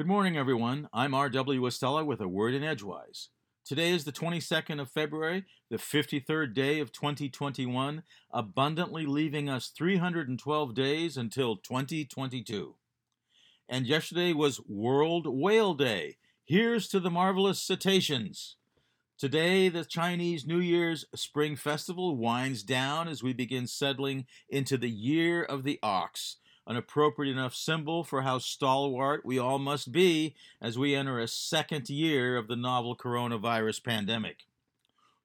Good morning, everyone. I'm R.W. Estela with a word in Edgewise. Today is the 22nd of February, the 53rd day of 2021, abundantly leaving us 312 days until 2022. And yesterday was World Whale Day. Here's to the marvelous cetaceans. Today, the Chinese New Year's Spring Festival winds down as we begin settling into the Year of the Ox, an appropriate enough symbol for how stalwart we all must be as we enter a second year of the novel coronavirus pandemic.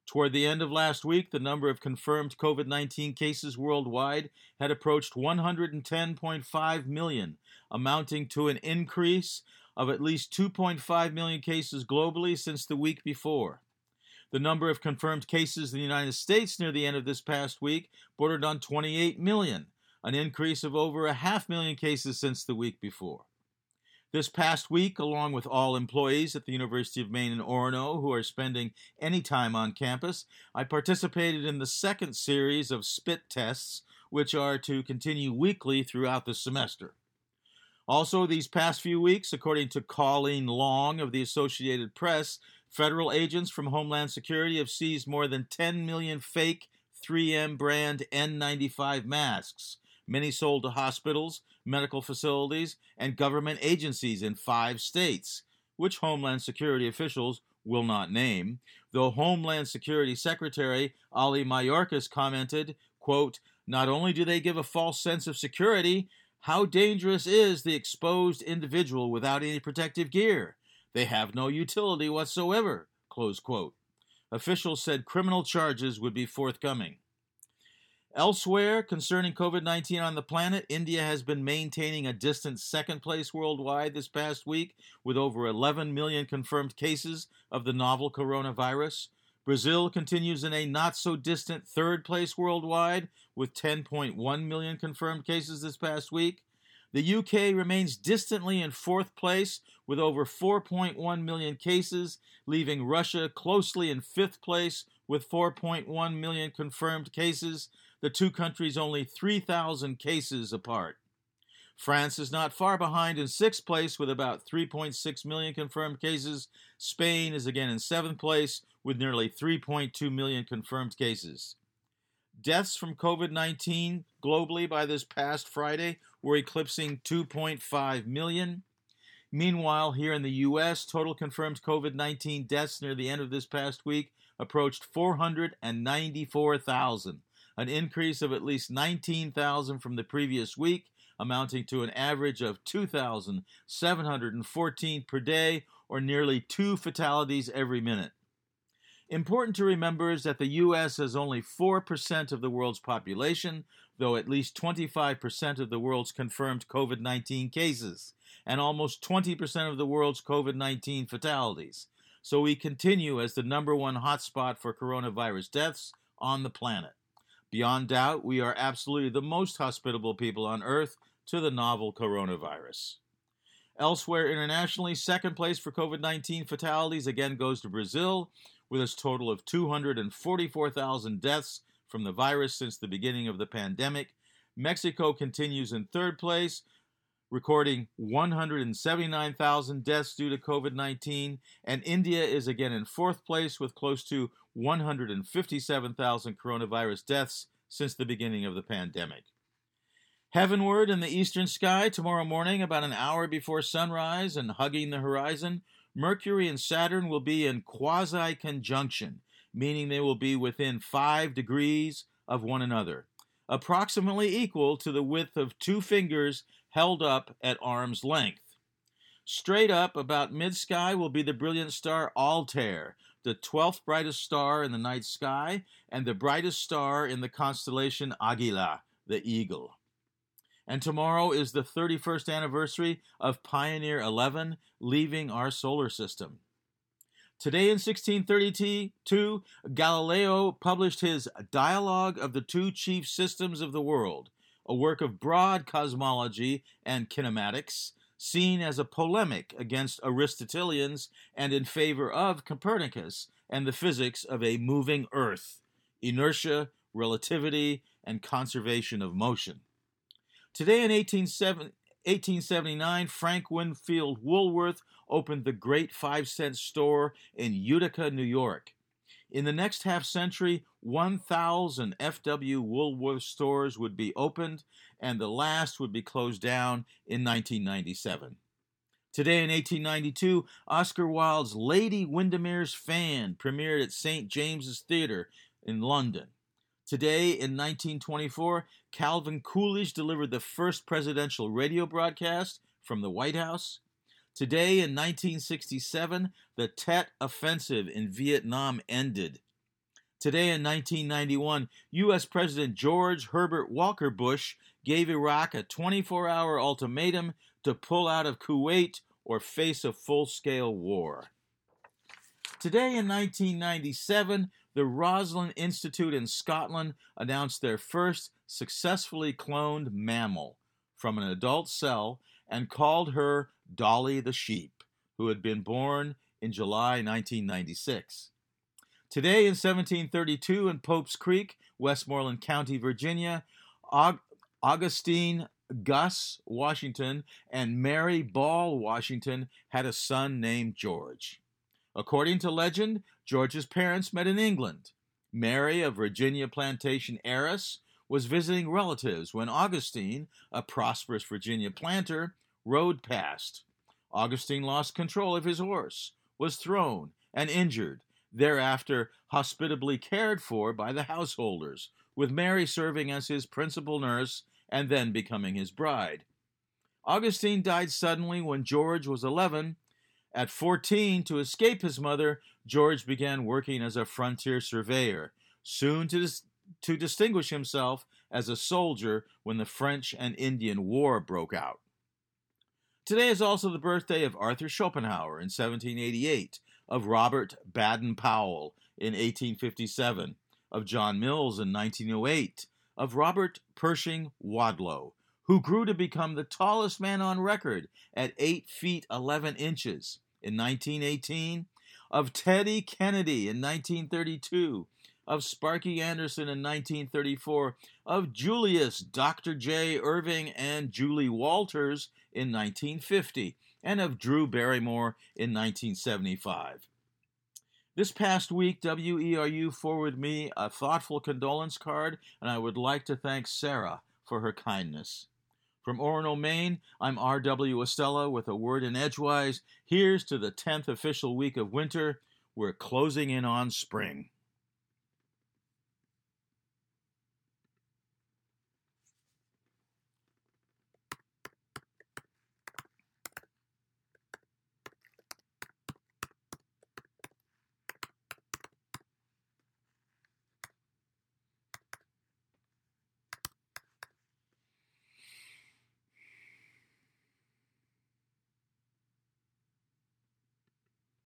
Toward the end of last week, the number of confirmed COVID 19 cases worldwide had approached 110.5 million, amounting to an increase of at least 2.5 million cases globally since the week before. The number of confirmed cases in the United States near the end of this past week bordered on 28 million, an increase of over a half million cases since the week before. This past week, along with all employees at the University of Maine in Orono who are spending any time on campus, I participated in the second series of spit tests, which are to continue weekly throughout the semester. Also, these past few weeks, according to Colleen Long of the Associated Press, federal agents from Homeland Security have seized more than 10 million fake 3M brand N95 masks many sold to hospitals, medical facilities, and government agencies in five states, which Homeland Security officials will not name, though Homeland Security Secretary Ali Mayorkas commented, quote, Not only do they give a false sense of security, how dangerous is the exposed individual without any protective gear? They have no utility whatsoever. Close quote. Officials said criminal charges would be forthcoming. Elsewhere, concerning COVID 19 on the planet, India has been maintaining a distant second place worldwide this past week with over 11 million confirmed cases of the novel coronavirus. Brazil continues in a not so distant third place worldwide with 10.1 million confirmed cases this past week. The UK remains distantly in fourth place with over 4.1 million cases, leaving Russia closely in fifth place with 4.1 million confirmed cases the two countries only 3,000 cases apart. France is not far behind in sixth place with about 3.6 million confirmed cases. Spain is again in seventh place with nearly 3.2 million confirmed cases. Deaths from COVID 19 globally by this past Friday were eclipsing 2.5 million. Meanwhile, here in the U.S., total confirmed COVID 19 deaths near the end of this past week approached 494,000 an increase of at least 19,000 from the previous week, amounting to an average of 2,714 per day, or nearly two fatalities every minute. Important to remember is that the U.S. has only 4% of the world's population, though at least 25% of the world's confirmed COVID 19 cases, and almost 20% of the world's COVID 19 fatalities. So we continue as the number one hotspot for coronavirus deaths on the planet. Beyond doubt, we are absolutely the most hospitable people on earth to the novel coronavirus. Elsewhere internationally, second place for COVID 19 fatalities again goes to Brazil, with a total of 244,000 deaths from the virus since the beginning of the pandemic. Mexico continues in third place, recording 179,000 deaths due to COVID 19, and India is again in fourth place with close to 157,000 coronavirus deaths since the beginning of the pandemic. Heavenward in the eastern sky tomorrow morning, about an hour before sunrise and hugging the horizon, Mercury and Saturn will be in quasi conjunction, meaning they will be within 5 degrees of one another, approximately equal to the width of two fingers held up at arm's length. Straight up, about mid sky, will be the brilliant star Altair, the 12th brightest star in the night sky, and the brightest star in the constellation Aquila, the eagle. And tomorrow is the 31st anniversary of Pioneer 11 leaving our solar system. Today in 1632, Galileo published his Dialogue of the Two Chief Systems of the World, a work of broad cosmology and kinematics, seen as a polemic against Aristotelians and in favor of Copernicus and the physics of a moving Earth, inertia, relativity, and conservation of motion. Today in 1879, Frank Winfield Woolworth opened the Great Five Cent Store in Utica, New York. In the next half century, 1,000 F.W. Woolworth stores would be opened, and the last would be closed down in 1997. Today in 1892, Oscar Wilde's Lady Windermere's Fan premiered at St. James's Theatre in London. Today in 1924, Calvin Coolidge delivered the first presidential radio broadcast from the White House. Today in 1967, the Tet Offensive in Vietnam ended. Today in 1991, U.S. President George Herbert Walker Bush gave Iraq a 24 hour ultimatum to pull out of Kuwait or face a full scale war. Today in 1997, the Roslin Institute in Scotland announced their first successfully cloned mammal from an adult cell and called her Dolly the sheep, who had been born in July 1996. Today in 1732 in Pope's Creek, Westmoreland County, Virginia, Aug- Augustine Gus Washington and Mary Ball Washington had a son named George. According to legend, George's parents met in England. Mary, a Virginia plantation heiress, was visiting relatives when Augustine, a prosperous Virginia planter, rode past. Augustine lost control of his horse, was thrown, and injured, thereafter hospitably cared for by the householders, with Mary serving as his principal nurse and then becoming his bride. Augustine died suddenly when George was 11 at 14, to escape his mother, George began working as a frontier surveyor, soon to, dis- to distinguish himself as a soldier when the French and Indian War broke out. Today is also the birthday of Arthur Schopenhauer in 1788, of Robert Baden Powell in 1857, of John Mills in 1908, of Robert Pershing Wadlow, who grew to become the tallest man on record at 8 feet 11 inches, in 1918, of Teddy Kennedy in 1932, of Sparky Anderson in 1934, of Julius Dr. J. Erving and Julie Walters in 1950, and of Drew Barrymore in 1975. This past week, WERU forwarded me a thoughtful condolence card, and I would like to thank Sarah for her kindness. From Orono, Maine, I'm R.W. Estela with a word in Edgewise. Here's to the 10th official week of winter. We're closing in on spring.